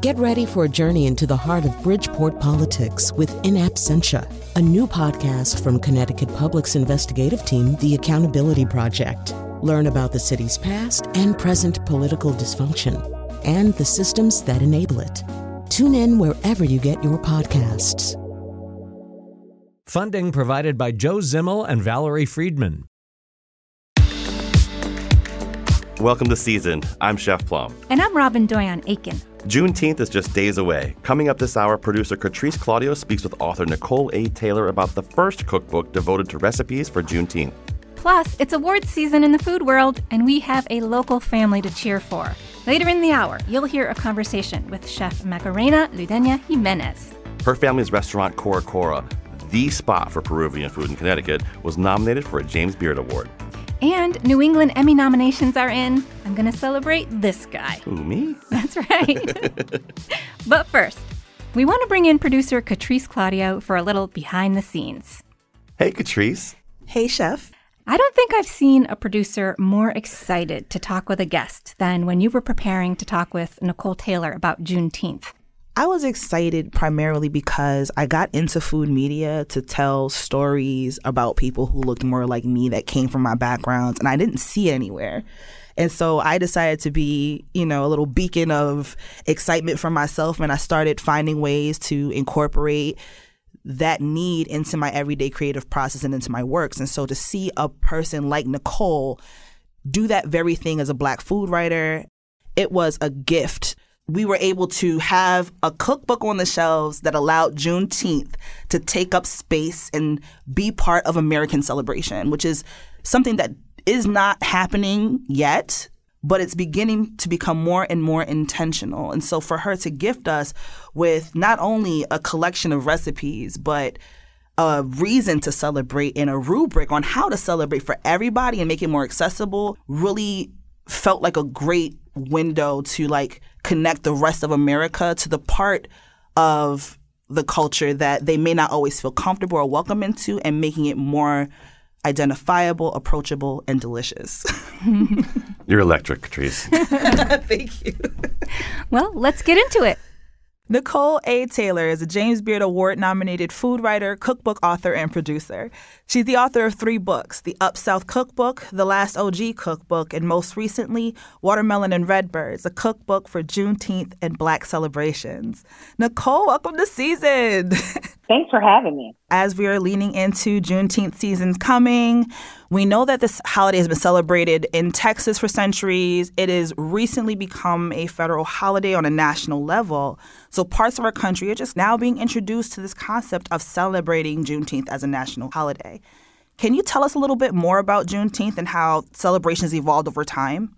Get ready for a journey into the heart of Bridgeport politics with In Absentia, a new podcast from Connecticut Public's investigative team, The Accountability Project. Learn about the city's past and present political dysfunction and the systems that enable it. Tune in wherever you get your podcasts. Funding provided by Joe Zimmel and Valerie Friedman. Welcome to Seasoned. I'm Chef Plum. And I'm Robyn Doyon-Aitken. Juneteenth is just days away. Coming up this hour, producer Katrice Claudio speaks with author Nicole A. Taylor about the first cookbook devoted to recipes for Juneteenth. Plus, it's awards season in the food world, and we have a local family to cheer for. Later in the hour, you'll hear a conversation with Chef Macarena Ludena Jimenez. Her family's restaurant, Coracora, the spot for Peruvian food in Connecticut, was nominated for a James Beard Award. And New England Emmy nominations are in. I'm going to celebrate this guy. Who, me? That's right. but first, we want to bring in producer Katrice Claudio for a little behind the scenes. Hey, Katrice. Hey, Chef. I don't think I've seen a producer more excited to talk with a guest than when you were preparing to talk with Nicole Taylor about Juneteenth. I was excited primarily because I got into food media to tell stories about people who looked more like me that came from my backgrounds, and I didn't see it anywhere. And so I decided to be, you know, a little beacon of excitement for myself, and I started finding ways to incorporate that need into my everyday creative process and into my works. And so to see a person like Nicole do that very thing as a black food writer, it was a gift we were able to have a cookbook on the shelves that allowed Juneteenth to take up space and be part of American celebration, which is something that is not happening yet, but it's beginning to become more and more intentional. And so for her to gift us with not only a collection of recipes, but a reason to celebrate and a rubric on how to celebrate for everybody and make it more accessible really felt like a great window to like connect the rest of America to the part of the culture that they may not always feel comfortable or welcome into and making it more identifiable, approachable, and delicious. You're electric, Katrice. Thank you. Well, let's get into it. Nicole A. Taylor is a James Beard Award nominated food writer, cookbook author, and producer. She's the author of three books The Up South Cookbook, The Last OG Cookbook, and most recently, Watermelon and Redbirds, a cookbook for Juneteenth and Black celebrations. Nicole, welcome to Seasoned. Thanks for having me. As we are leaning into Juneteenth season's coming, we know that this holiday has been celebrated in Texas for centuries. It has recently become a federal holiday on a national level. So parts of our country are just now being introduced to this concept of celebrating Juneteenth as a national holiday. Can you tell us a little bit more about Juneteenth and how celebrations evolved over time?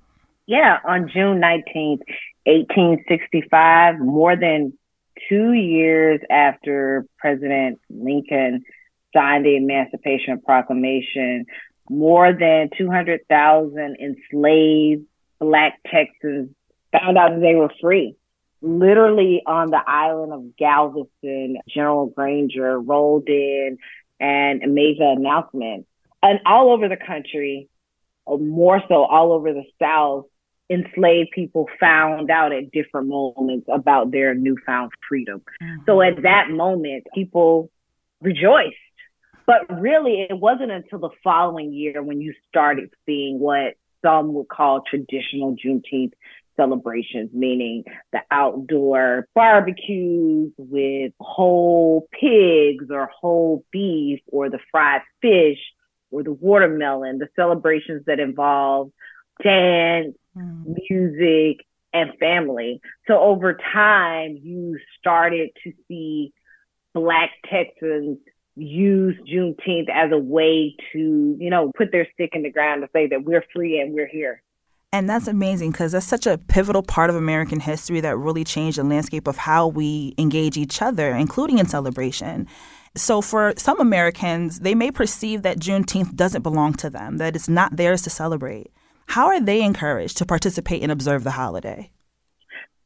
Yeah, on June 19th, 1865, more than two years after President Lincoln signed the Emancipation Proclamation, more than 200,000 enslaved Black Texans found out that they were free. Literally on the island of Galveston, General Granger rolled in and made the announcement. And all over the country, uh, more so all over the South, enslaved people found out at different moments about their newfound freedom. Mm-hmm. So at that moment, people rejoiced. But really, it wasn't until the following year when you started seeing what some would call traditional Juneteenth celebrations, meaning the outdoor barbecues with whole pigs or whole beef or the fried fish or the watermelon, the celebrations that involve dance, mm. music, and family. So over time, you started to see Black Texans use Juneteenth as a way to, you know, put their stick in the ground to say that we're free and we're here. And that's amazing because that's such a pivotal part of American history that really changed the landscape of how we engage each other, including in celebration. So, for some Americans, they may perceive that Juneteenth doesn't belong to them, that it's not theirs to celebrate. How are they encouraged to participate and observe the holiday?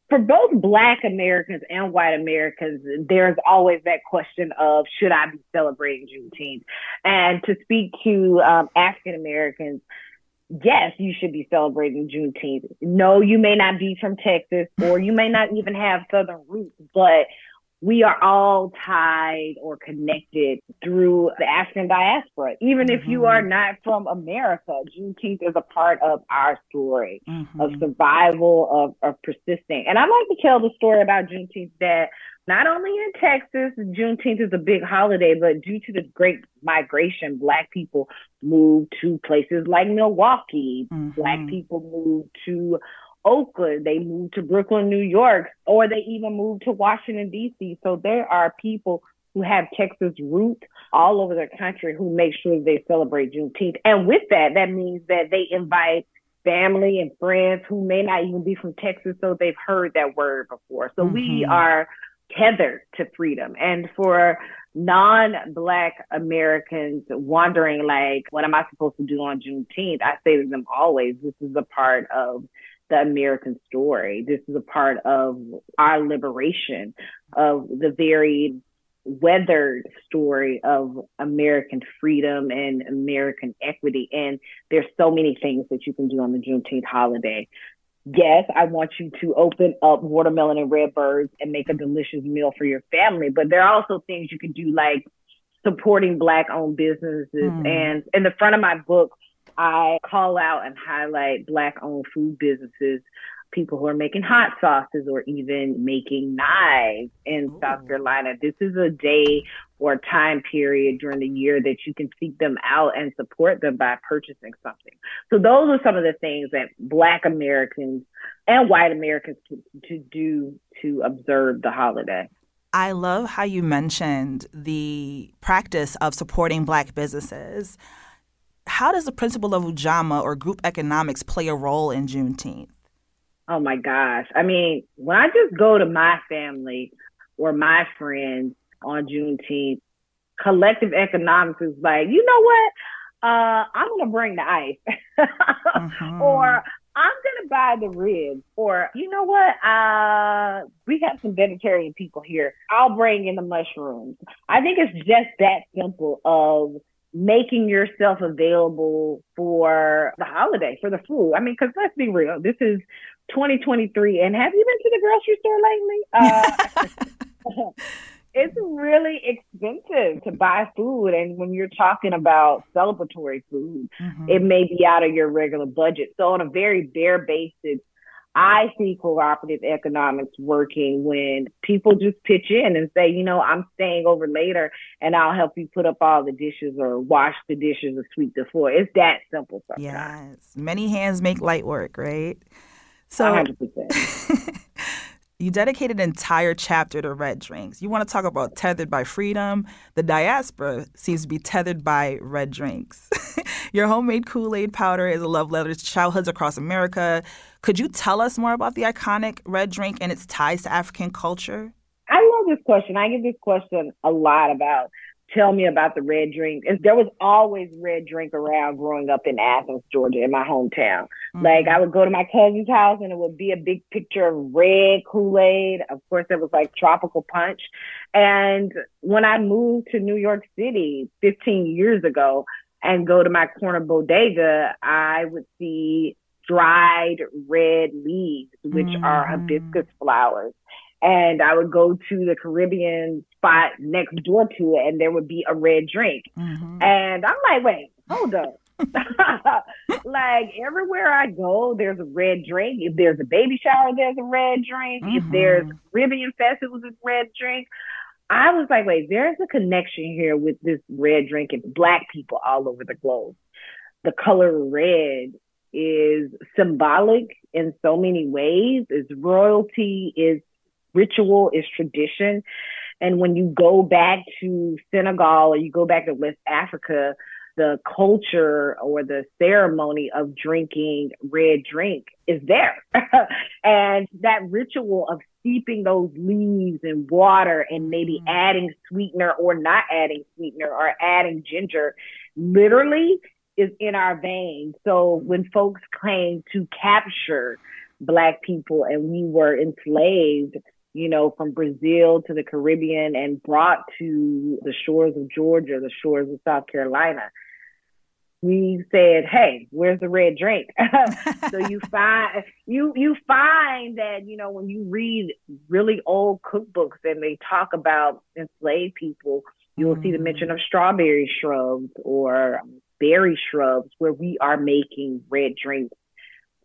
For both Black Americans and white Americans, there's always that question of should I be celebrating Juneteenth? And to speak to um, African Americans, yes, you should be celebrating Juneteenth. No, you may not be from Texas or you may not even have Southern roots, but we are all tied or connected through the African diaspora. Even if you are mm-hmm. not from America, Juneteenth is a part of our story mm-hmm. of survival, of, of persisting. And I like to tell the story about Juneteenth that not only in Texas, Juneteenth is a big holiday, but due to the great migration, Black people moved to places like Milwaukee. Mm-hmm. Black people moved to Oakland, they moved to Brooklyn, New York, or they even moved to Washington, D.C. So there are people who have Texas roots all over the country who make sure they celebrate Juneteenth. And with that, that means that they invite family and friends who may not even be from Texas, so they've heard that word before. So mm-hmm. we are tethered to freedom. And for non-black Americans wondering like, what am I supposed to do on Juneteenth? I say to them always, this is a part of the American story. This is a part of our liberation, of the very weathered story of American freedom and American equity. And there's so many things that you can do on the Juneteenth holiday. Yes, I want you to open up watermelon and red birds and make a delicious meal for your family, but there are also things you can do like supporting black owned businesses. Mm. And in the front of my book, I call out and highlight Black owned food businesses, people who are making hot sauces or even making knives in Ooh. South Carolina. This is a day or time period during the year that you can seek them out and support them by purchasing something. So those are some of the things that Black Americans and white Americans to, to do to observe the holiday. I love how you mentioned the practice of supporting Black businesses how does the principle of Ujamaa or group economics play a role in Juneteenth? Oh my gosh. I mean, when I just go to my family or my friends on Juneteenth, collective economics is like, you know what? Uh, I'm gonna bring the ice. mm-hmm. Or I'm gonna buy the ribs. Or you know what? Uh, we have some vegetarian people here. I'll bring in the mushrooms. I think it's just that simple of making yourself available for the holiday, for the food. I mean, because let's be real, this is 2023. And have you been to the grocery store lately? Uh, it's really expensive to buy food. And when you're talking about celebratory food, mm-hmm. it may be out of your regular budget. So, on a very bare basis, I see cooperative economics working when people just pitch in and say, you know, I'm staying over later and I'll help you put up all the dishes or wash the dishes or sweep the floor. It's that simple sometimes. Yes. Many hands make light work, right? So 100%. You dedicated an entire chapter to red drinks. You want to talk about tethered by freedom? The diaspora seems to be tethered by red drinks. Your homemade Kool Aid powder is a love letter to childhoods across America. Could you tell us more about the iconic red drink and its ties to African culture? I love this question. I get this question a lot about tell me about the red drink. And there was always red drink around growing up in Athens, Georgia, in my hometown. Mm-hmm. Like I would go to my cousin's house and it would be a big picture of red Kool-Aid. Of course, it was like tropical punch. And when I moved to New York City 15 years ago and go to my corner bodega, I would see dried red leaves, which mm-hmm. are hibiscus flowers and I would go to the Caribbean spot next door to it, and there would be a red drink. Mm-hmm. And I'm like, wait, hold up. like everywhere I go, there's a red drink. If there's a baby shower, there's a red drink. Mm-hmm. If there's Caribbean festivals, a red drink. I was like, wait, there's a connection here with this red drink and black people all over the globe. The color red is symbolic in so many ways. Is royalty, is ritual, is tradition. And when you go back to Senegal or you go back to West Africa, the culture or the ceremony of drinking red drink is there. and that ritual of steeping those leaves in water and maybe mm. adding sweetener or not adding sweetener or adding ginger literally is in our veins. So when folks claim to capture Black people and we were enslaved, you know, from Brazil to the Caribbean and brought to the shores of Georgia, the shores of South Carolina. we said, "Hey, where's the red drink?" so you find you you find that you know when you read really old cookbooks and they talk about enslaved people, you'll mm. see the mention of strawberry shrubs or berry shrubs where we are making red drinks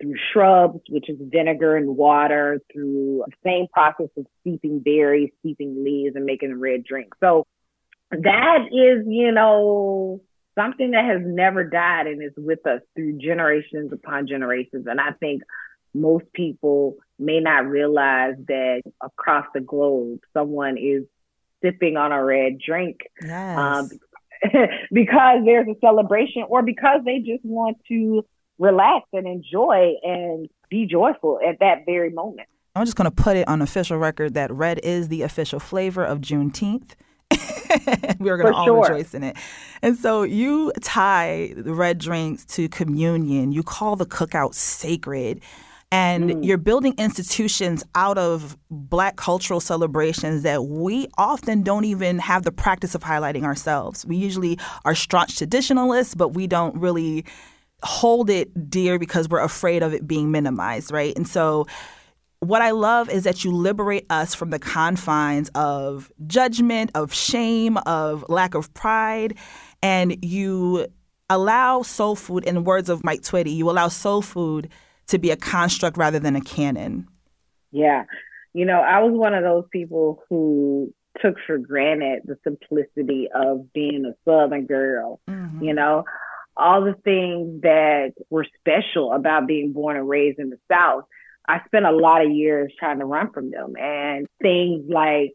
through shrubs, which is vinegar and water, through the same process of steeping berries, steeping leaves, and making a red drink. So that is, you know, something that has never died and is with us through generations upon generations. And I think most people may not realize that across the globe, someone is sipping on a red drink. Yes. Um, because there's a celebration or because they just want to relax and enjoy and be joyful at that very moment. I'm just going to put it on official record that red is the official flavor of Juneteenth. We're going to all sure. rejoice in it. And so you tie the red drinks to communion. You call the cookout sacred. And mm. you're building institutions out of Black cultural celebrations that we often don't even have the practice of highlighting ourselves. We usually are staunch traditionalists, but we don't really hold it dear because we're afraid of it being minimized, right? And so what I love is that you liberate us from the confines of judgment, of shame, of lack of pride, and you allow soul food, in the words of Mike Twitty, you allow soul food to be a construct rather than a canon. Yeah. You know, I was one of those people who took for granted the simplicity of being a Southern girl. Mm-hmm. You know, all the things that were special about being born and raised in the South. I spent a lot of years trying to run from them and things like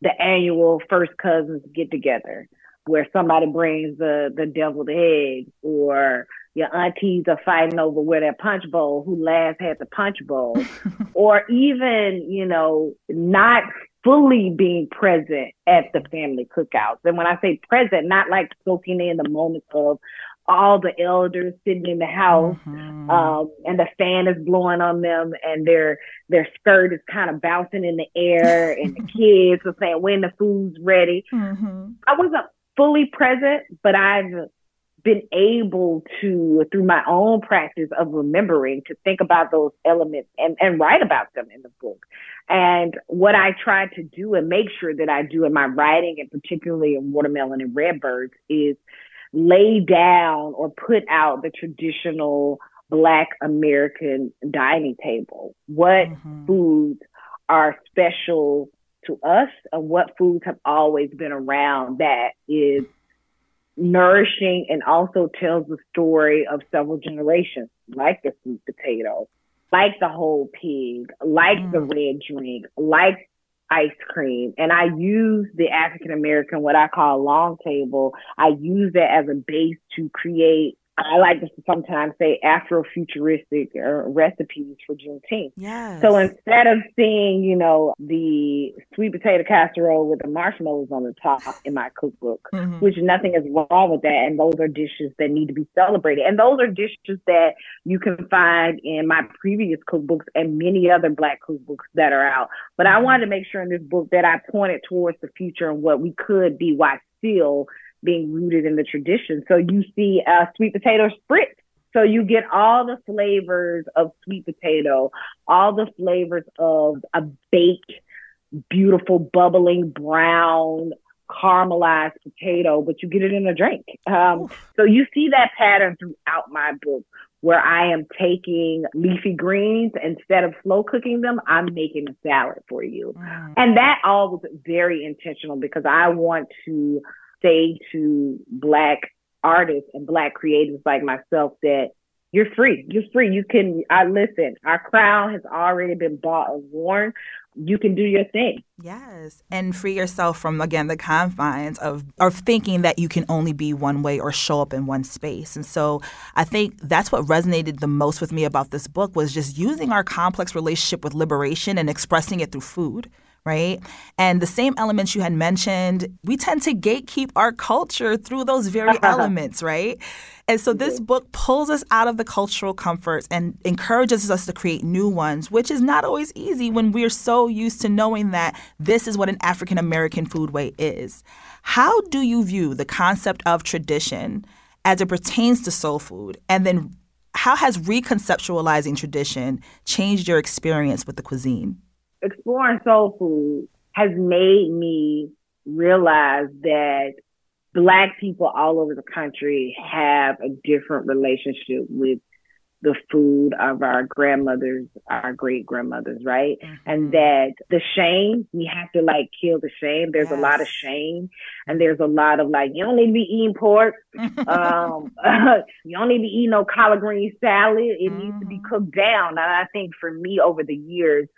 the annual first cousins get together where somebody brings the, the deviled eggs or your aunties are fighting over where their punch bowl, who last had the punch bowl, or even, you know, not fully being present at the family cookouts. And when I say present, not like soaking in the moments of, all the elders sitting in the house mm-hmm. um, and the fan is blowing on them and their their skirt is kind of bouncing in the air and the kids are saying when the food's ready mm-hmm. i wasn't fully present but i've been able to through my own practice of remembering to think about those elements and, and write about them in the book and what i try to do and make sure that i do in my writing and particularly in watermelon and redbirds is lay down or put out the traditional Black American dining table. What mm-hmm. foods are special to us and what foods have always been around that is nourishing and also tells the story of several generations, like the sweet potato, like the whole pig, like mm. the red drink, like ice cream. And I use the African American, what I call long table, I use that as a base to create I like to sometimes say Afrofuturistic uh, recipes for Juneteenth. Yes. So instead of seeing, you know, the sweet potato casserole with the marshmallows on the top in my cookbook, mm-hmm. which nothing is wrong with that, and those are dishes that need to be celebrated, and those are dishes that you can find in my previous cookbooks and many other Black cookbooks that are out. But I wanted to make sure in this book that I pointed towards the future and what we could be while still being rooted in the tradition. So you see a sweet potato spritz. So you get all the flavors of sweet potato, all the flavors of a baked, beautiful, bubbling brown, caramelized potato, but you get it in a drink. Um, so you see that pattern throughout my book where I am taking leafy greens instead of slow cooking them, I'm making a salad for you. Mm. And that all was very intentional because I want to say to black artists and black creatives like myself that you're free. You're free. You can I listen, our crown has already been bought and worn. You can do your thing. Yes. And free yourself from again the confines of of thinking that you can only be one way or show up in one space. And so I think that's what resonated the most with me about this book was just using our complex relationship with liberation and expressing it through food right? And the same elements you had mentioned, we tend to gatekeep our culture through those very elements, right? And so this book pulls us out of the cultural comforts and encourages us to create new ones, which is not always easy when we're so used to knowing that this is what an African American foodway is. How do you view the concept of tradition as it pertains to soul food? And then how has reconceptualizing tradition changed your experience with the cuisine? Exploring soul food has made me realize that Black people all over the country have a different relationship with the food of our grandmothers, our great grandmothers, right? Mm-hmm. And that the shame, we have to like kill the shame. There's yes. a lot of shame and there's a lot of like, you don't need to be eating pork. um, you don't need to be eating no collard green salad. It mm-hmm. needs to be mm-hmm. cooked down. And I think for me over the years,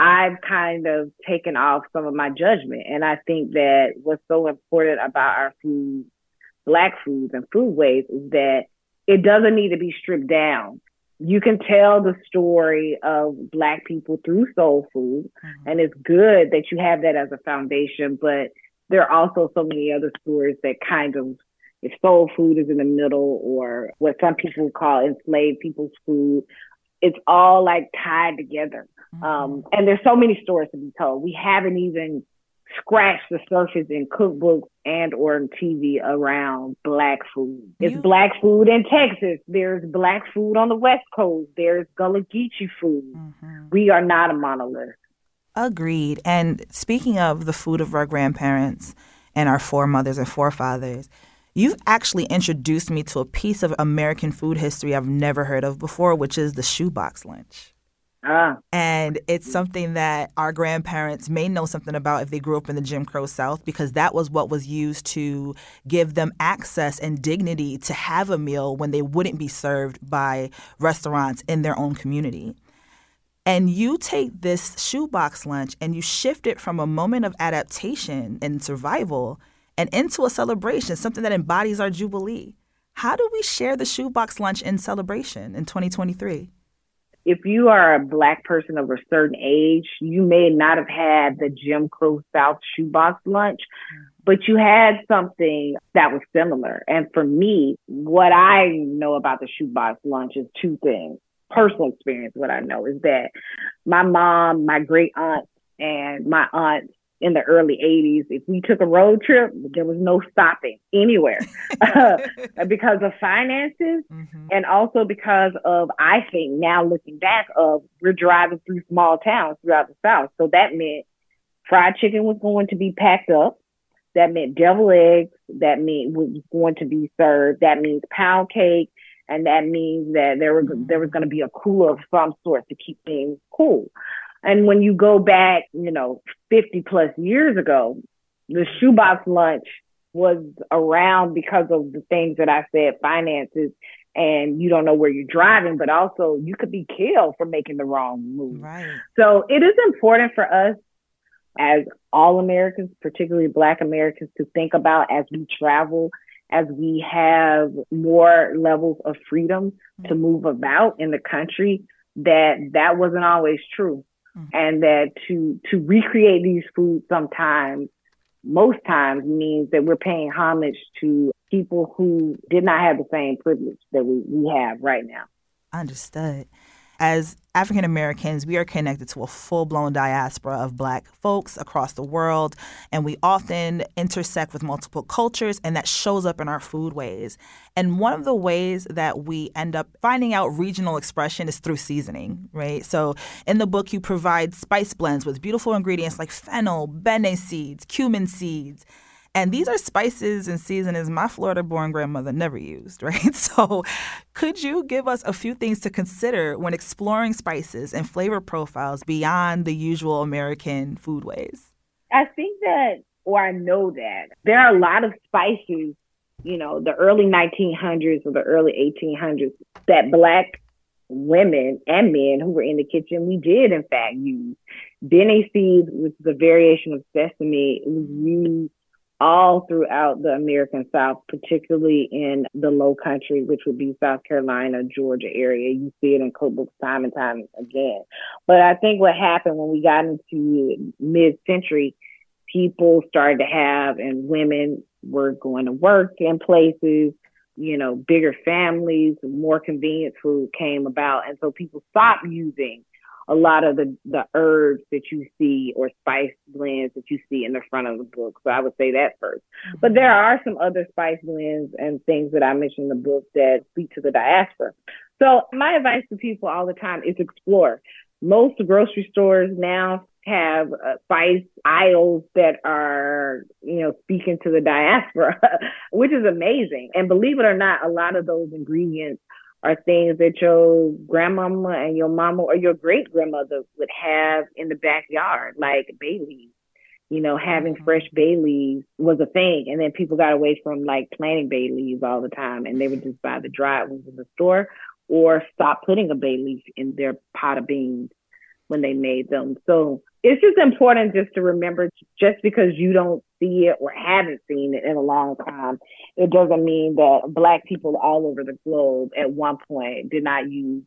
I've kind of taken off some of my judgment. And I think that what's so important about our food, black foods and foodways is that it doesn't need to be stripped down you can tell the story of black people through soul food mm-hmm. and it's good that you have that as a foundation but there are also so many other stories that kind of if soul food is in the middle or what some people call enslaved people's food it's all like tied together mm-hmm. um, and there's so many stories to be told we haven't even scratched the surface in cookbooks and or TV around black food. It's you, black food in Texas. There's black food on the West Coast. There's Gullah Geechee food. Mm-hmm. We are not a monolith. Agreed. And speaking of the food of our grandparents and our foremothers and forefathers, you've actually introduced me to a piece of American food history I've never heard of before, which is the shoebox lunch. Ah. And it's something that our grandparents may know something about if they grew up in the Jim Crow South because that was what was used to give them access and dignity to have a meal when they wouldn't be served by restaurants in their own community. And you take this shoebox lunch and you shift it from a moment of adaptation and survival and into a celebration, something that embodies our Jubilee. How do we share the shoebox lunch in celebration in 2023? If you are a black person of a certain age, you may not have had the Jim Crow South shoebox lunch, mm-hmm. but you had something that was similar. And for me, what I know about the shoebox lunch is two things. Personal experience, what I know is that my mom, my great aunt, and my aunt in the early 80s, if we took a road trip, there was no stopping anywhere because of finances mm-hmm. and also because of, I think now looking back of we're driving through small towns throughout the South. So that meant fried chicken was going to be packed up. That meant devil eggs. That meant was going to be served. That means pound cake. And that means that there was, mm-hmm. there was going to be a cooler of some sort to keep things cool. And when you go back, you know, 50 plus years ago, the shoebox lunch was around because of the things that I said, finances, and you don't know where you're driving, but also you could be killed for making the wrong move. Right. So it is important for us as all Americans, particularly Black Americans, to think about as we travel, as we have more levels of freedom mm-hmm. to move about in the country, that that wasn't always true mm-hmm. and that to to recreate these foods sometimes most times means that we're paying homage to people who did not have the same privilege that we, we have right now. Understood as African Americans, we are connected to a full blown diaspora of Black folks across the world, and we often intersect with multiple cultures, and that shows up in our foodways. And one of the ways that we end up finding out regional expression is through seasoning, right? So in the book, you provide spice blends with beautiful ingredients like fennel, bene seeds, cumin seeds. And these are spices and seasonings my Florida born grandmother never used, right? So, could you give us a few things to consider when exploring spices and flavor profiles beyond the usual American foodways? I think that, or I know that, there are a lot of spices, you know, the early 1900s or the early 1800s that Black women and men who were in the kitchen, we did in fact use. Bene seeds, which is a variation of sesame, was used all throughout the American South, particularly in the low country, which would be South Carolina, Georgia area. You see it in cookbooks time and time again. But I think what happened when we got into mid century, people started to have, and women were going to work in places, you know, bigger families, more convenient food came about. And so people stopped using a lot of the, the herbs that you see or spice blends that you see in the front of the book. So I would say that 1st mm-hmm. But there are some other spice blends and things that I mentioned in the book that speak to the diaspora. So my advice to people all the time is explore. Most grocery stores now have uh, spice aisles that are, you know, speaking to the diaspora, which is amazing. And believe it or not, a lot of those ingredients are things that your grandmama and your mama or your great grandmother would have in the backyard, like bay leaves. You know, having mm-hmm. fresh bay leaves was a thing. And then people got away from like planting bay leaves all the time and they would just buy the dried ones in the store or stop putting a bay leaf in their pot of beans when they made them. So it's just important just to remember just because you don't see it or haven't seen it in a long time, it doesn't mean that black people all over the globe at one point did not use,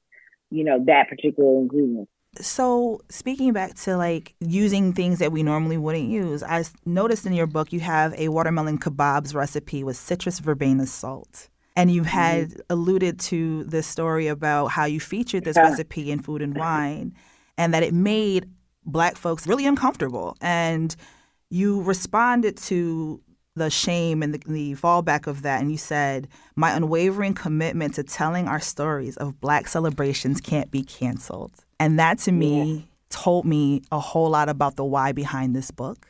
you know, that particular ingredient. So, speaking back to like using things that we normally wouldn't use, I noticed in your book you have a watermelon kebabs recipe with citrus verbena salt. And you had mm-hmm. alluded to this story about how you featured this yeah. recipe in Food and Wine and that it made black folks really uncomfortable. And you responded to the shame and the, the, fallback of that, and you said, My unwavering commitment to telling our stories of black celebrations can't be canceled. And that to me yeah. told me a whole lot about the why behind this book.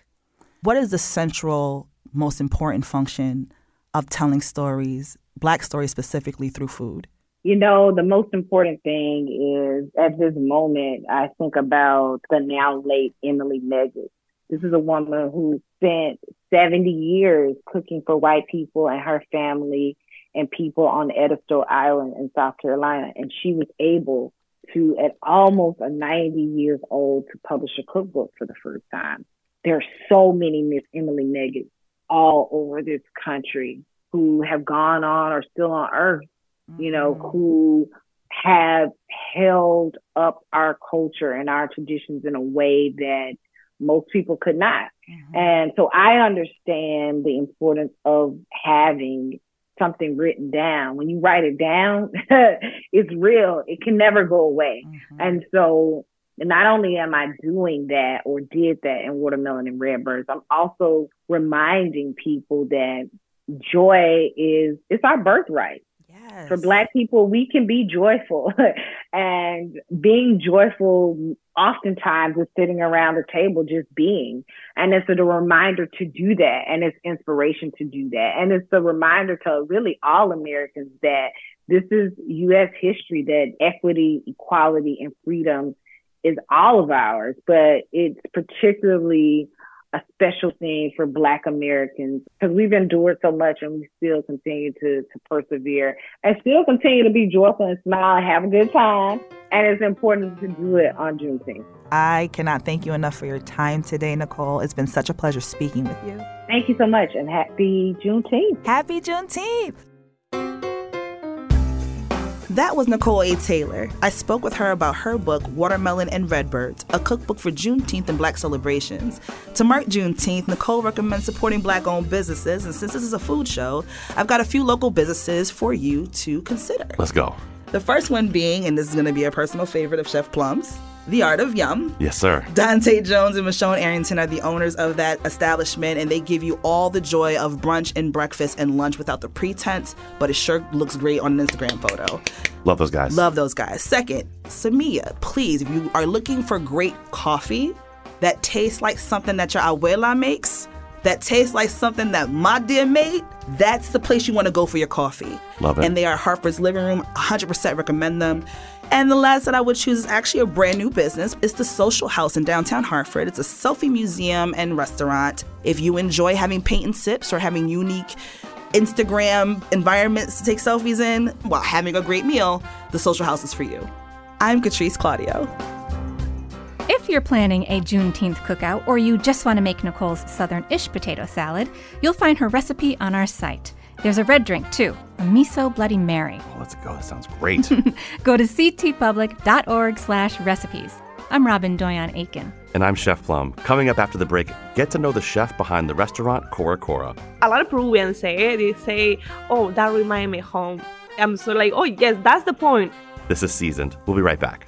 What is the central, most important function of telling stories, black stories specifically, through food? You know, the most important thing is at this moment, I think about the now late Emily Meggett. This is a woman who spent 70 years cooking for white people and her family and people on Edisto Island in South Carolina. And she was able to, at almost a 90 years old, to publish a cookbook for the first time. There are so many Miss Emily Meggett all over this country who have gone on or still on earth you know, mm-hmm. who have held up our culture and our traditions in a way that most people could not. Mm-hmm. And so I understand the importance of having something written down. When you write it down, it's real. It can never go away. Mm-hmm. And so not only am I doing that or did that in Watermelon and Redbirds, I'm also reminding people that joy is it's our birthright. Yes. For Black people, we can be joyful. and being joyful oftentimes is sitting around the table just being. And it's a reminder to do that. And it's inspiration to do that. And it's a reminder to really all Americans that this is U.S. history, that equity, equality, and freedom is all of ours, but it's particularly a special thing for Black Americans because we've endured so much and we still continue to, to persevere and still continue to be joyful and smile and have a good time. And it's important to do it on Juneteenth. I cannot thank you enough for your time today, Nicole. It's been such a pleasure speaking with you. Thank you so much and happy Juneteenth. Happy Juneteenth. That was Nicole A. Taylor. I spoke with her about her book, Watermelon and Redbirds, a cookbook for Juneteenth and Black celebrations. To mark Juneteenth, Nicole recommends supporting Black owned businesses, and since this is a food show, I've got a few local businesses for you to consider. Let's go. The first one being, and this is going to be a personal favorite of Chef Plum's, the Art of Yum. Yes, sir. Dante Jones and Michonne Arrington are the owners of that establishment, and they give you all the joy of brunch and breakfast and lunch without the pretense, but it sure looks great on an Instagram photo. Love those guys. Love those guys. Second, Semilla, please, if you are looking for great coffee that tastes like something that your abuela makes, that tastes like something that my dear made, that's the place you want to go for your coffee. Love it. And they are Hartford's Living Room. 100% recommend them. And the last that I would choose is actually a brand new business. It's the Social House in downtown Hartford. It's a selfie museum and restaurant. If you enjoy having paint and sips or having unique Instagram environments to take selfies in while having a great meal, the Social House is for you. I'm Katrice Claudio. If you're planning a Juneteenth cookout or you just want to make Nicole's Southern ish potato salad, you'll find her recipe on our site. There's a red drink too, a miso Bloody Mary. Oh, let's go. That sounds great. go to ctpublic.org slash recipes. I'm Robyn Doyon-Aitken. And I'm Chef Plum. Coming up after the break, get to know the chef behind the restaurant Coracora. A lot of Peruvians say, they say, oh, that reminds me home. I'm so like, oh, yes, that's the point. This is Seasoned. We'll be right back.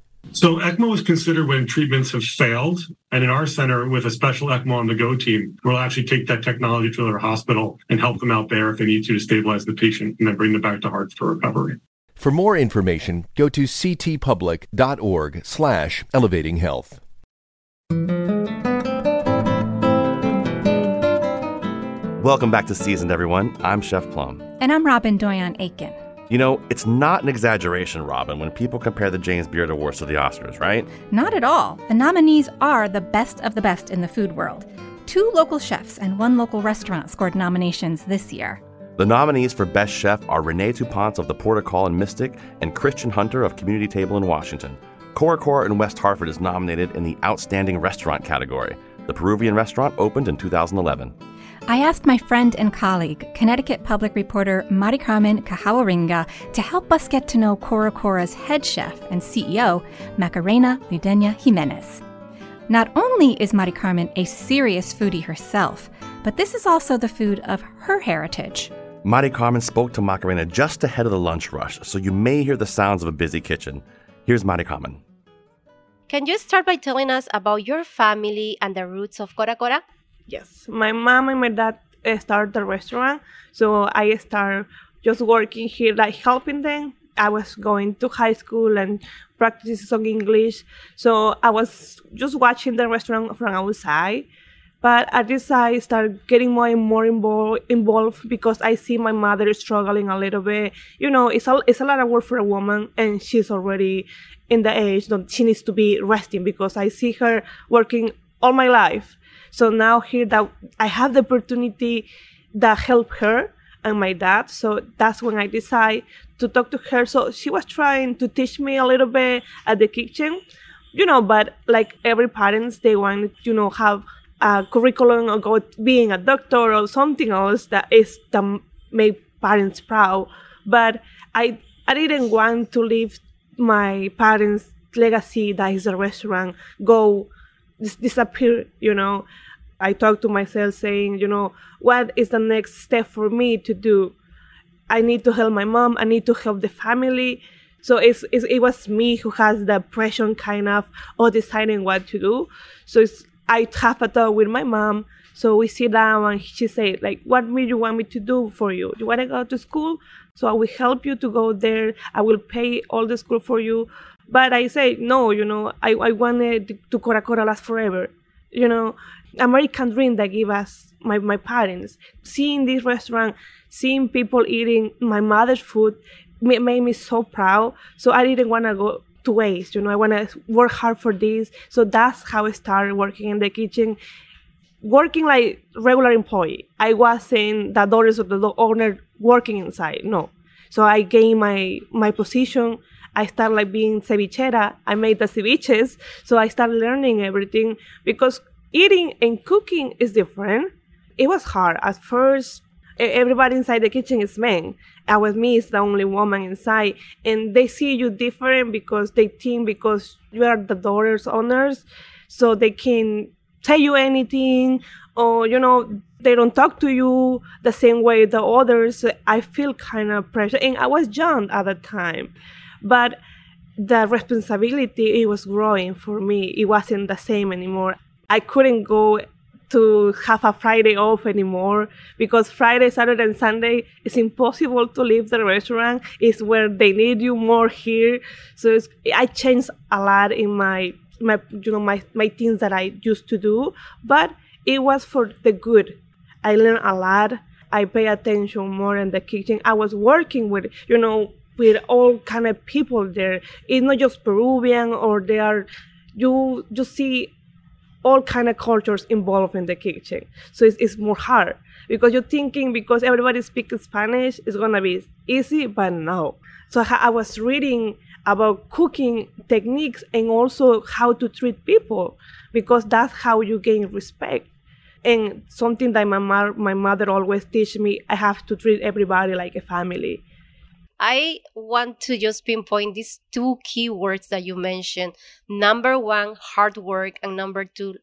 So ECMO is considered when treatments have failed. And in our center, with a special ECMO on the go team, we'll actually take that technology to their hospital and help them out there if they need to to stabilize the patient and then bring them back to Hartford for recovery. For more information, go to ctpublic.org slash elevating health. Welcome back to Seasoned, everyone. I'm Chef Plum. And I'm Robyn Doyon-Aitken. You know, it's not an exaggeration, Robyn, when people compare the James Beard Awards to the Oscars, right? Not at all. The nominees are the best of the best in the food world. Two local chefs and one local restaurant scored nominations this year. The nominees for Best Chef are Renee Touponce of the Port of Call and Mystic and Christian Hunter of Community Table in Washington. Coracora in West Hartford is nominated in the Outstanding Restaurant category. The Peruvian restaurant opened in 2011. I asked my friend and colleague, Connecticut public reporter Maricarmen Cajahuaringa, to help us get to know Coracora's head chef and CEO, Macarena Ludena Jimenez. Not only is Maricarmen a serious foodie herself, but this is also the food of her heritage. Maricarmen spoke to Macarena just ahead of the lunch rush, so you may hear the sounds of a busy kitchen. Here's Maricarmen. Can you start by telling us about your family and the roots of Coracora? Yes, my mom and my dad uh, started the restaurant, so I started just working here, like helping them. I was going to high school and practicing some English, so I was just watching the restaurant from outside. But at this, I started getting more and more involved, involved because I see my mother struggling a little bit. You know, it's a, it's a lot of work for a woman, and she's already in the age that she needs to be resting because I see her working all my life. So now here that I have the opportunity that help her and my dad. So that's when I decide to talk to her. So she was trying to teach me a little bit at the kitchen, you know, but like every parents, they want, you know, have a curriculum or go being a doctor or something else that is that make parents proud. But I I didn't want to leave my parents' legacy that is a restaurant go dis- disappear. You know, I talk to myself saying, you know, what is the next step for me to do? I need to help my mom. I need to help the family. So it's, it's, it was me who has the pressure kind of of deciding what to do. So it's, I have a talk with my mom. So we sit down and she said, like, what do you want me to do for you? You want to go to school? So I will help you to go there. I will pay all the school for you. But I say, no, you know, I, I wanted to Coracora last forever. You know, American dream that give us my, my parents. Seeing this restaurant, seeing people eating my mother's food made me so proud. So I didn't want to go to waste. You know, I want to work hard for this. So that's how I started working in the kitchen, working like regular employee. I wasn't the daughters of the owner working inside. No. So I gained my my position. I started like being cevichera. I made the ceviches. So I started learning everything because eating and cooking is different. It was hard at first. Everybody inside the kitchen is men. I was me is the only woman inside, and they see you different because they think because you are the daughter's owners, so they can tell you anything, or you know they don't talk to you the same way the others. I feel kind of pressure, and I was young at the time, but the responsibility it was growing for me. It wasn't the same anymore. I couldn't go to have a Friday off anymore because Friday, Saturday, and Sunday it's impossible to leave the restaurant. It's where they need you more here. So I changed a lot in my my you know my my things that I used to do, but it was for the good. I learned a lot. I pay attention more in the kitchen. I was working with you know with all kind of people there. It's not just Peruvian or they are you you see all kind of cultures involved in the kitchen. So it's, it's more hard because you're thinking because everybody speaks Spanish, it's gonna be easy, but no. So I was reading about cooking techniques and also how to treat people because that's how you gain respect. And something that my, my mother always teach me, I have to treat everybody like a family. I want to just pinpoint these two keywords that you mentioned. Number one, hard work, and number two,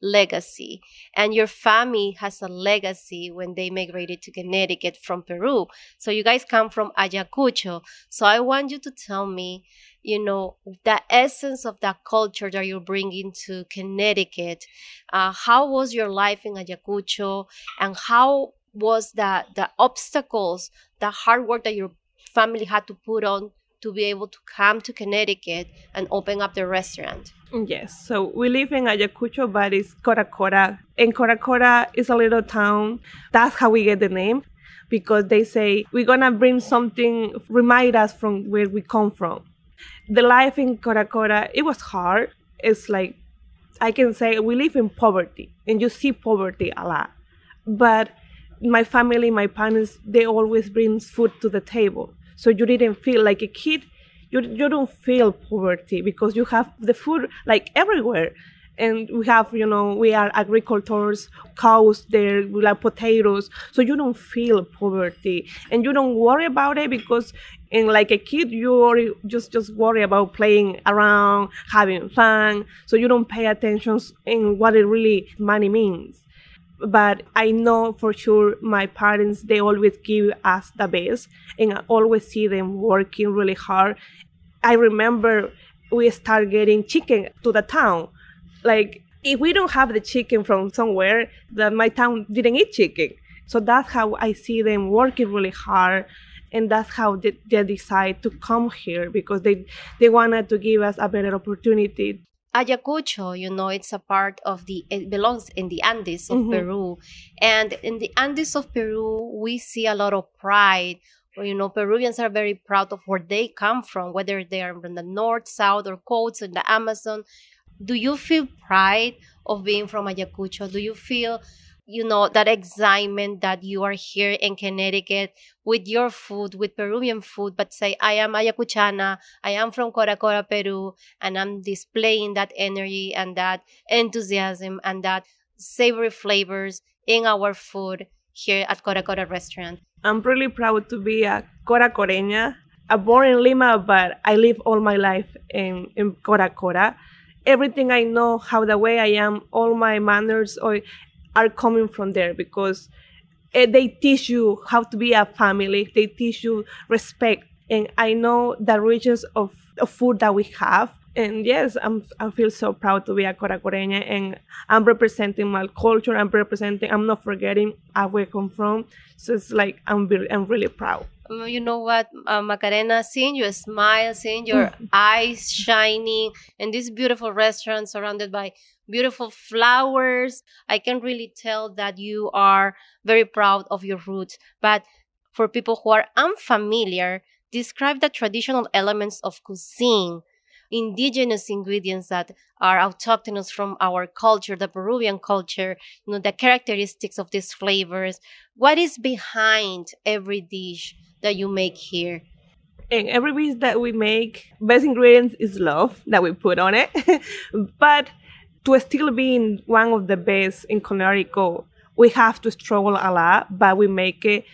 legacy. And your family has a legacy when they migrated to Connecticut from Peru. So you guys come from Ayacucho. So I want you to tell me, you know, the essence of that culture that you're bringing to Connecticut. Uh, how was your life in Ayacucho? And how was the, the obstacles, the hard work that your family had to put on to be able to come to Connecticut and open up the restaurant? Yes, so we live in Ayacucho, but it's Cora And Cora is a little town. That's how we get the name because they say we're gonna bring something, remind us from where we come from. The life in Cora it was hard. It's like, I can say we live in poverty and you see poverty a lot. But my family, my parents, they always bring food to the table. So you didn't feel like a kid. You, you don't feel poverty because you have the food like everywhere. And we have you know we are agricultors cows there we like potatoes. So you don't feel poverty. And you don't worry about it because in like a kid you worry, just just worry about playing around having fun. So you don't pay attention in what it really money means but i know for sure my parents they always give us the best and i always see them working really hard. I remember we start getting chicken to the town. Like if we don't have the chicken from somewhere that my town didn't eat chicken. So that's how i see them working really hard and that's how they, they decide to come here because they they wanted to give us a better opportunity Ayacucho, you know, it's a part of the, it belongs in the Andes of mm-hmm. Peru. And in the Andes of Peru, we see a lot of pride. You know, Peruvians are very proud of where they come from, whether they are from the north, south, or coast in the Amazon. Do you feel pride of being from Ayacucho? Do you feel you know that excitement that you are here in Connecticut with your food, with Peruvian food, but say I am Ayacuchana, I am from Coracora, Peru, and I'm displaying that energy and that enthusiasm and that savory flavors in our food here at Coracora restaurant. I'm really proud to be a Coracoreña. I'm born in Lima, but I live all my life in, in Coracora everything I know, how the way I am, all my manners, or are coming from there because uh, they teach you how to be a family. They teach you respect. And I know the riches of, of food that we have. And yes, I'm, I feel so proud to be a Coracoreña and I'm representing my culture. I'm representing, I'm not forgetting where I come from. So it's like, I'm, I'm really proud you know what, uh, Macarena, seeing your smile, seeing your eyes shining in this beautiful restaurant surrounded by beautiful flowers. I can really tell that you are very proud of your roots. But for people who are unfamiliar, describe the traditional elements of cuisine, indigenous ingredients that are autochthonous from our culture, the Peruvian culture, you know, the characteristics of these flavors. What is behind every dish that you make here? And every dish that we make, best ingredients is love that we put on it. but to still be in one of the best in Connecticut, we have to struggle a lot, but we make it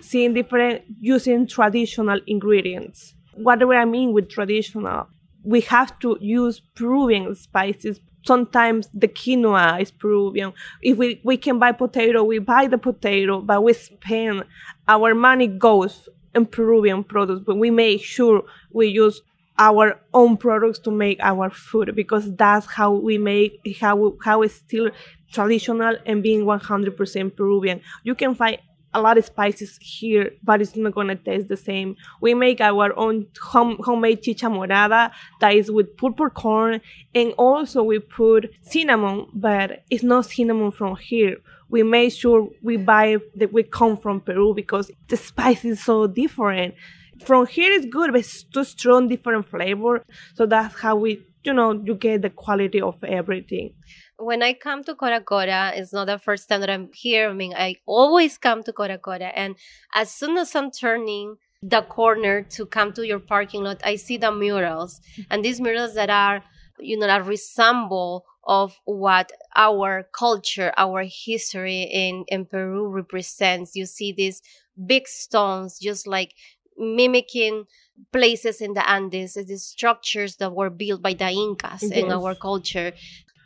seeing different using traditional ingredients. What do I mean with traditional? We have to use proven spices. Sometimes the quinoa is Peruvian. If we, we can buy potato, we buy the potato, but we spend our money goes in Peruvian products, but we make sure we use our own products to make our food because that's how we make how how it's still traditional and being 100% Peruvian. You can find a lot of spices here, but it's not gonna taste the same. We make our own home, homemade chicha morada that is with purple corn, and also we put cinnamon, but it's not cinnamon from here. We make sure we buy that we come from Peru because the spice is so different from here it's good, but it's too strong, different flavor. So that's how we, you know, you get the quality of everything. When I come to Coracora, it's not the first time that I'm here. I mean, I always come to Coracora, and as soon as I'm turning the corner to come to your parking lot, I see the murals, and these murals that are, you know, that resemble of what our culture, our history in, in Peru represents. You see these big stones, just like mimicking places in the Andes, these structures that were built by the Incas yes. in our culture.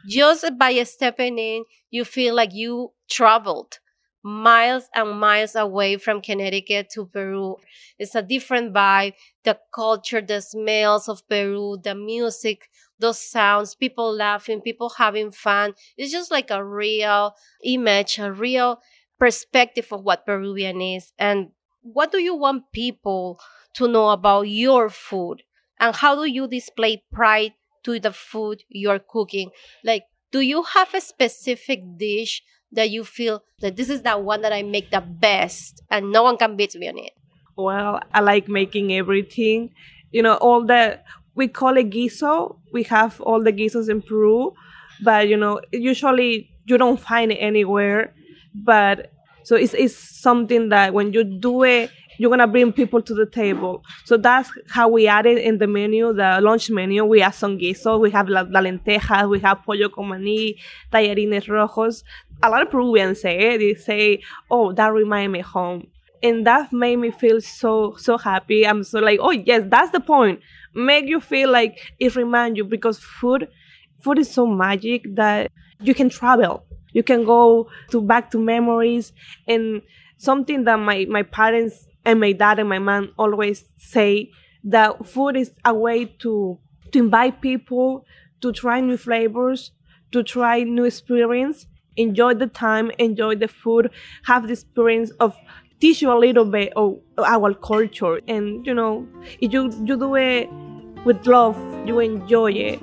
Just by stepping in, you feel like you traveled miles and miles away from Connecticut to Peru. It's a different vibe. The culture, the smells of Peru, the music, those sounds, people laughing, people having fun. It's just like a real image, a real perspective of what Peruvian is. And what do you want people to know about your food? And how do you display pride to the food you're cooking? Like, do you have a specific dish that you feel that this is the one that I make the best and no one can beat me on it? Well, I like making everything. You know, all the we call it guiso. We have all the guisos in Peru, but you know, usually you don't find it anywhere. But so it's, it's something that when you do it, you're gonna bring people to the table. So that's how we add it in the menu, the lunch menu. We add some. We have la, la lentejas. We have pollo con maní, tallarines rojos. A lot of Peruvians say it. They say, "Oh, that remind me home." And that made me feel so so happy. I'm so like, oh yes, that's the point make you feel like it reminds you because food food is so magic that you can travel you can go to back to memories and something that my my parents and my dad and my mom always say that food is a way to to invite people to try new flavors to try new experience enjoy the time enjoy the food have the experience of teach you a little bit of our culture. And you know if you you do it with love you enjoy it.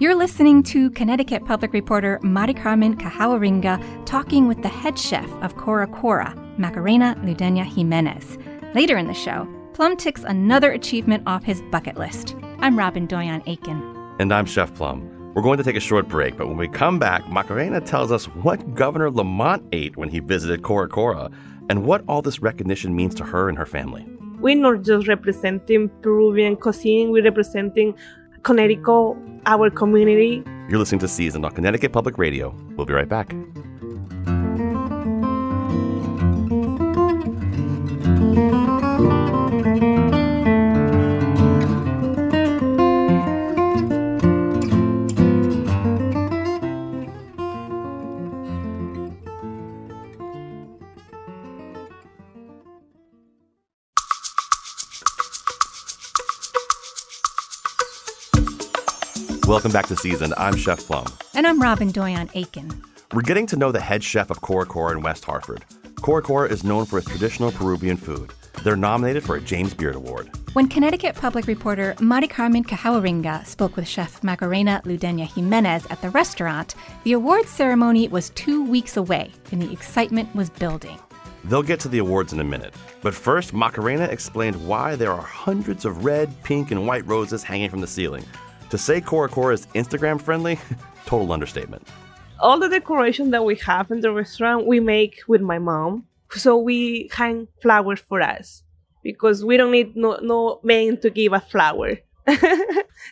You're listening to Connecticut Public Reporter Maricarmen Cajahuaringa talking with the head chef of Coracora, Macarena Ludena Jimenez. Later in the show, Plum ticks another achievement off his bucket list. I'm Robyn Doyon-Aitken. And I'm Chef Plum. We're going to take a short break, but when we come back, Macarena tells us what Governor Lamont ate when he visited Coracora and what all this recognition means to her and her family. We're not just representing Peruvian cuisine, we're representing Connecticut, our community. You're listening to Seasoned on Connecticut Public Radio. We'll be right back. Welcome back to Seasoned. I'm Chef Plum. And I'm Robyn Doyon-Aitken. We're getting to know the head chef of Coracora in West Hartford. Coracora is known for its traditional Peruvian food. They're nominated for a James Beard Award. When Connecticut public reporter Maricarmen Cajahuaringa spoke with chef Macarena Ludena Jimenez at the restaurant, the awards ceremony was two weeks away and the excitement was building. They'll get to the awards in a minute. But first, Macarena explained why there are hundreds of red, pink, and white roses hanging from the ceiling. To say Cora is Instagram friendly, total understatement. All the decoration that we have in the restaurant, we make with my mom. So we hang flowers for us because we don't need no, no man to give a flower.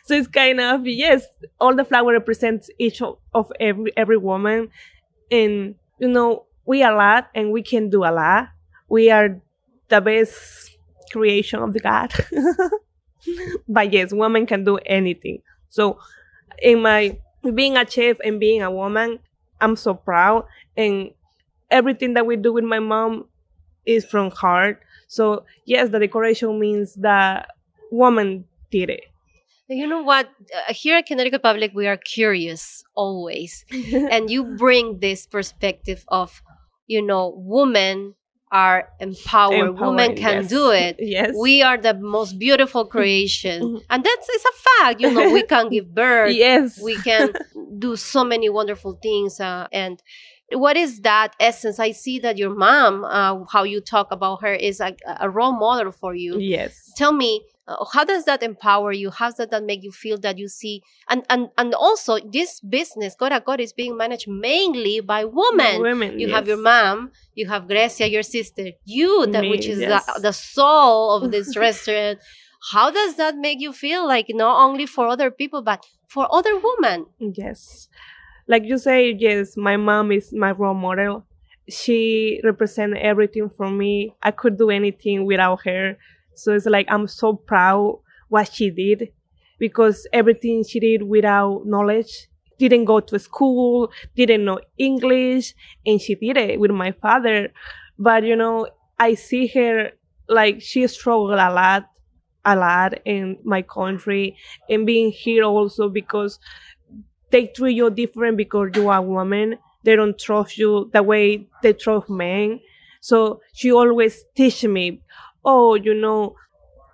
so it's kind of yes, all the flower represents each of, of every every woman, and you know we are a lot and we can do a lot. We are the best creation of the God. but yes, women can do anything. So, in my being a chef and being a woman, I'm so proud. And everything that we do with my mom is from heart. So, yes, the decoration means that woman did it. You know what? Uh, here at Connecticut Public, we are curious always. and you bring this perspective of, you know, woman are empowered. empowered Women can yes. do it. Yes. We are the most beautiful creation. Mm-hmm. and that's it's a fact. You know, we can give birth. yes. We can do so many wonderful things. Uh, and what is that essence? I see that your mom, uh, how you talk about her, is a, a role model for you. Yes. Tell me, uh, how does that empower you? How does that make you feel that you see? And and and also, this business, Coracora, is being managed mainly by women. women, You have your mom, you have Grecia, your sister, you, that Me, which is yes. the, the soul of this restaurant. How does that make you feel? Like not only for other people, but for other women. Yes. Like you say, yes, my mom is my role model. She represents everything for me. I could do anything without her. So it's like I'm so proud what she did because everything she did without knowledge, didn't go to school, didn't know English, and she did it with my father. But you know, I see her like she struggled a lot, a lot in my country and being here also because they treat you different because you are a woman. They don't trust you the way they trust men. So she always teach me, oh, you know,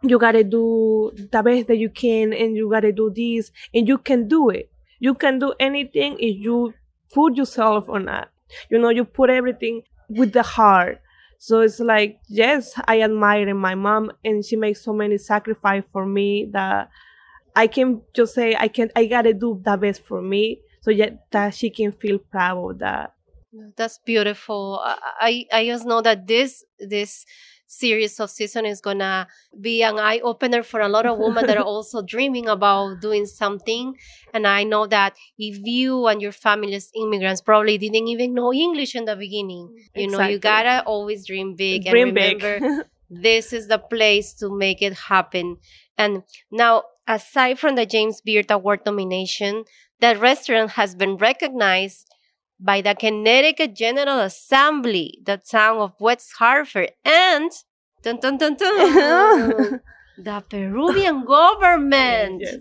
you gotta do the best that you can and you gotta do this and you can do it. You can do anything if you put yourself on that. You know, you put everything with the heart. So it's like, yes, I admire my mom and she makes so many sacrifice for me that I can just say I can I gotta do the best for me so that she can feel proud of that. That's beautiful. I I just know that this this series of season is gonna be an eye opener for a lot of women that are also dreaming about doing something. And I know that if you and your family as immigrants probably didn't even know English in the beginning, you know, you gotta always dream big Dream and big. remember this is the place to make it happen. And now, aside from the James Beard Award nomination, that restaurant has been recognized by the Connecticut General Assembly, the town of West Hartford, and dun, dun, dun, dun, the Peruvian government. Yes.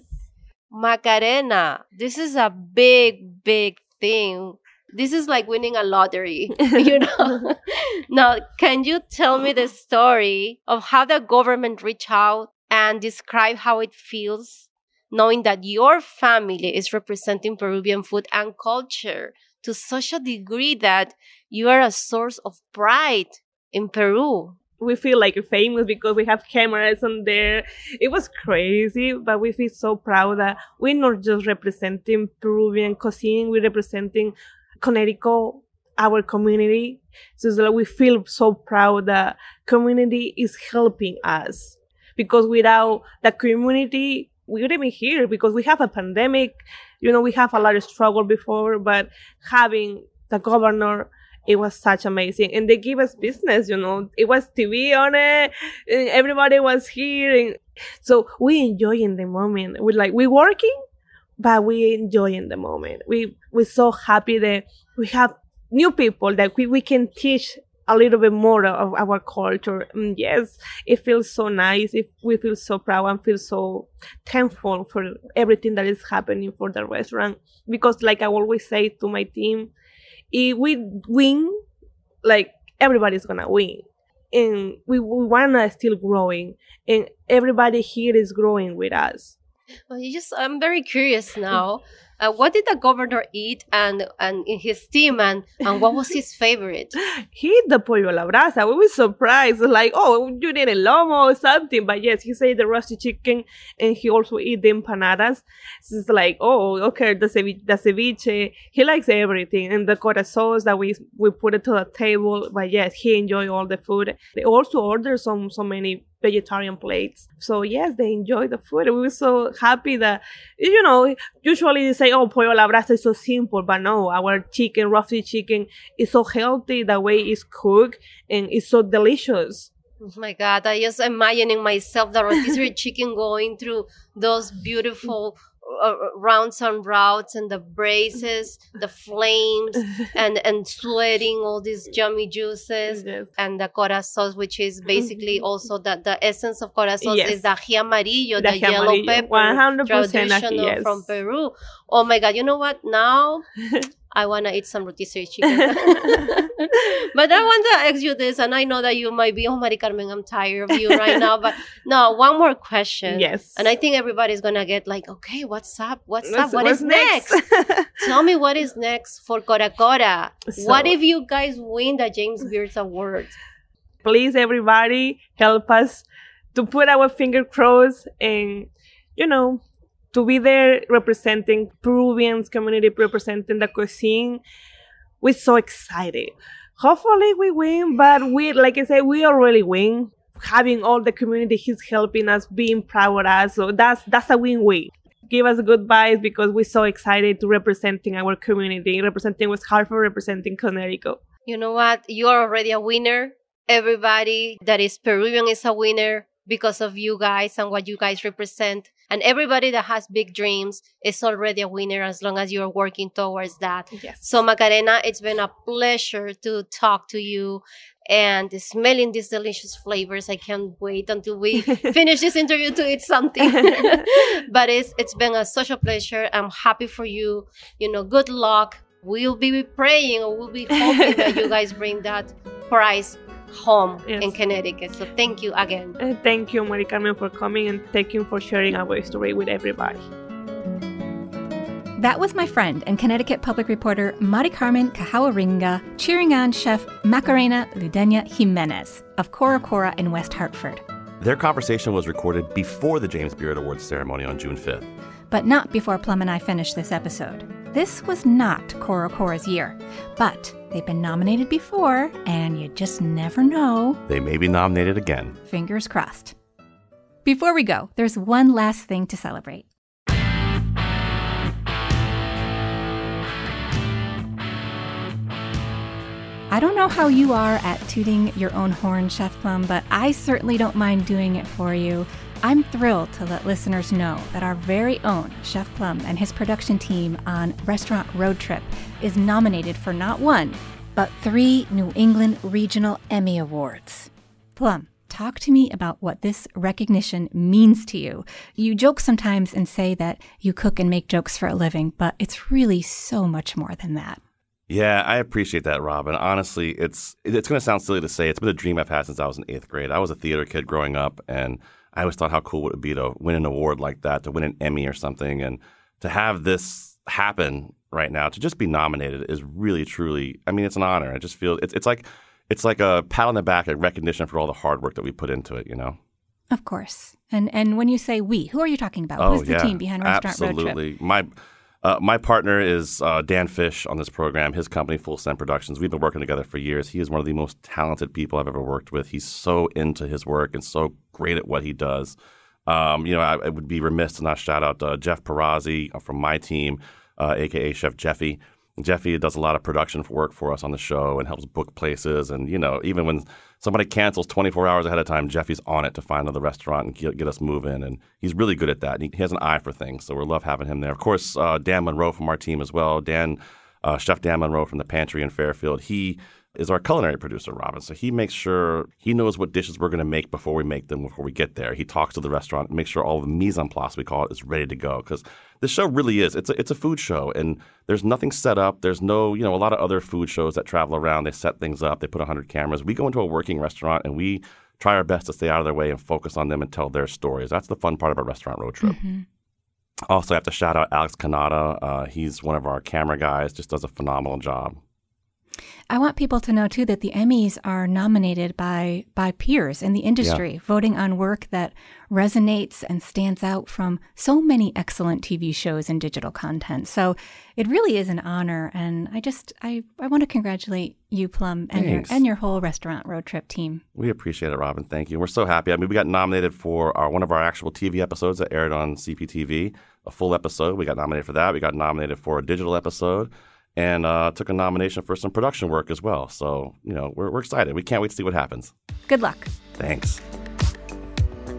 Macarena, this is a big, big thing. This is like winning a lottery, you know. now, can you tell me the story of how the government reached out and describe how it feels knowing that your family is representing Peruvian food and culture to such a degree that you are a source of pride in Peru? we feel like famous because we have cameras on there. It was crazy, but we feel so proud that we're not just representing Peruvian cuisine, we're representing Connecticut, our community. So we feel so proud that community is helping us because without the community, we wouldn't be here because we have a pandemic. You know, we have a lot of struggle before, but having the governor it was such amazing. And they give us business you know. It was tv on it everybody was here and so we enjoying the moment. We're like we working but we enjoying the moment. We we're so happy that we have new people that we, we can teach a little bit more of our culture and yes it feels so nice if we feel so proud and feel so thankful for everything that is happening for the restaurant because like i always say to my team if we win, like everybody's gonna win. And we, we wanna still growing and everybody here is growing with us. Well, you just I'm very curious now. Uh, what did the governor eat and and in his team and and what was his favorite? He ate the pollo la brasa. We were surprised, like, oh, you did a lomo or something. But yes, he said the roasted chicken and he also eat the empanadas. So it's like, oh, okay, the ceviche, the ceviche. He likes everything. And the cora sauce that we we put it to the table. But yes, he enjoyed all the food. They also ordered some so many vegetarian plates. So yes, they enjoyed the food. We were so happy that you know, usually they say, Oh, pollo la brasa is so simple, but no, our chicken, roasted chicken is so healthy the way it's cooked and it's so delicious. Oh my god, I just imagining myself the rotisserie chicken going through those beautiful uh, rounds and routes and the braces, the flames, and and sweating all these yummy juices, Yes. and the corazón, which is basically also the, the essence of corazón Yes. is the ají amarillo, The the, ají yellow amarillo, pepper 100% ají, traditional yes. from Peru. Oh my god, you know what? Now I want to eat some rotisserie chicken. but I want to ask you this, and I know that you might be, oh, Maricarmen, I'm tired of you right now. But no, one more question. Yes. And I think everybody's going to get like, okay, what's up? What's What's- up? What what's is next? Tell me what is next for Coracora. what if you guys win the James Beards Award? Please, everybody, help us to put our finger crossed and, you know, to be there representing Peruvians community, representing the cuisine. We're so excited. Hopefully we win, but we, like I said, we already win. Having all the community, he's helping us, being proud of us. So that's that's a win-win. Give us good vibes because we're so excited to representing our community, representing West Hartford, representing Connecticut. You know what? You are already a winner. Everybody that is Peruvian is a winner because of you guys and what you guys represent. And everybody that has big dreams is already a winner as long as you're working towards that. Yes. So, Macarena, it's been a pleasure to talk to you and smelling these delicious flavors. I can't wait until we finish this interview to eat something. but it's it's been a, such a pleasure. I'm happy for you. You know, good luck. We'll be praying or we'll be hoping that you guys bring that prize home Yes. in Connecticut. So thank you again. Uh, thank you, Maricarmen, for coming and thank you for sharing our story with everybody. That was my friend and Connecticut public reporter Maricarmen Cajahuaringa cheering on chef Macarena Ludena Jimenez of Coracora in West Hartford. Their conversation was recorded before the James Beard Awards ceremony on June 5th. But not before Plum and I finished this episode. This was not Coracora's year, but they've been nominated before, and you just never know. They may be nominated again. Fingers crossed. Before we go, there's one last thing to celebrate. I don't know how you are at tooting your own horn, Chef Plum, but I certainly don't mind doing it for you. I'm thrilled to let listeners know that our very own Chef Plum and his production team on Restaurant Road Trip is nominated for not one, but three New England Regional Emmy Awards. Plum, talk to me about what this recognition means to you. You joke sometimes and say that you cook and make jokes for a living, but it's really so much more than that. Yeah, I appreciate that, Robyn. Honestly, it's it's going to sound silly to say. It's been a dream I've had since I was in eighth grade. I was a theater kid growing up, and I always thought how cool it would it be to win an award like that, to win an Emmy or something, and to have this happen right now, to just be nominated is really, truly. I mean, it's an honor. I just feel it's it's like it's like a pat on the back, a recognition for all the hard work that we put into it. You know. Of course. And and when you say we, who are you talking about? Oh, Who's the yeah. team behind Restaurant Road Trip? Absolutely. My uh, my partner is uh, Dan Fish on this program. His company, Full Send Productions. We've been working together for years. He is one of the most talented people I've ever worked with. He's so into his work and so great at what he does. Um, you know, I, I would be remiss to not shout out uh, Jeff Perazzi from my team, uh, aka Chef Jeffy. Jeffy does a lot of production work for us on the show and helps book places. And you know, even when somebody cancels 24 hours ahead of time, Jeffy's on it to find another restaurant and get, us moving. And he's really good at that. And he, he has an eye for things, so we love having him there. Of course, uh, Dan Monroe from our team as well. Dan, uh, Chef Dan Monroe from the Pantry in Fairfield. He is our culinary producer, Robyn. So he makes sure he knows what dishes we're going to make before we make them, before we get there. He talks to the restaurant, makes sure all the mise en place, we call it, is ready to go. Because this show really is. It's a, it's a food show, and there's nothing set up. There's no, you know, a lot of other food shows that travel around. They set things up. They put 100 cameras. We go into a working restaurant, and we try our best to stay out of their way and focus on them and tell their stories. That's the fun part of a restaurant road trip. Also, I have to shout out Alex Canada. Uh, he's one of our camera guys. Just does a phenomenal job. I want people to know too that the Emmys are nominated by by peers in the industry, voting on work that resonates and stands out from so many excellent TV shows and digital content. So it really is an honor, and I just I, I want to congratulate you, Plum, and your and your whole restaurant road trip team. We appreciate it, Robyn. Thank you. We're so happy. I mean, we got nominated for our, one of our actual TV episodes that aired on CPTV, a full episode. We got nominated for that. We got nominated for a digital episode and uh, took a nomination for some production work as well. So, you know, we're, we're excited. We can't wait to see what happens. Good luck. Thanks.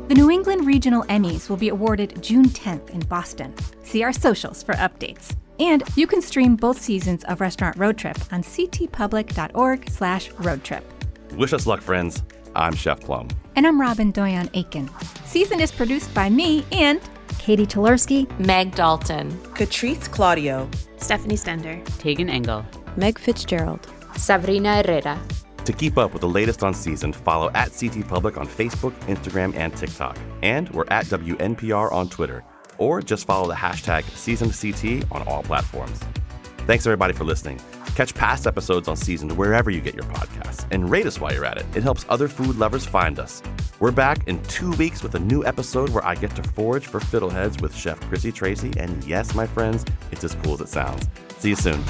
The New England Regional Emmys will be awarded June 10th in Boston. See our socials for updates. And you can stream both seasons of Restaurant Road Trip on ctpublic.org slash road trip. Wish us luck, friends. I'm Chef Plum. And I'm Robin Doyon Aiken. Seasoned is produced by me and Catie Talarski, Meg Dalton, Katrice Claudio, Stephanie Stender, Tagan Engel, Meg Fitzgerald, Sabrina Herrera. To keep up with the latest on Seasoned, follow at CT Public on Facebook, Instagram, and TikTok. And we're at WNPR on Twitter. Or just follow the hashtag SeasonedCT on all platforms. Thanks everybody for listening. Catch past episodes on Seasoned wherever you get your podcasts. And rate us while you're at it. It helps other food lovers find us. We're back in two weeks with a new episode where I get to forage for fiddleheads with Chef Chrissy Tracy. And yes, my friends, it's as cool as it sounds. See you soon.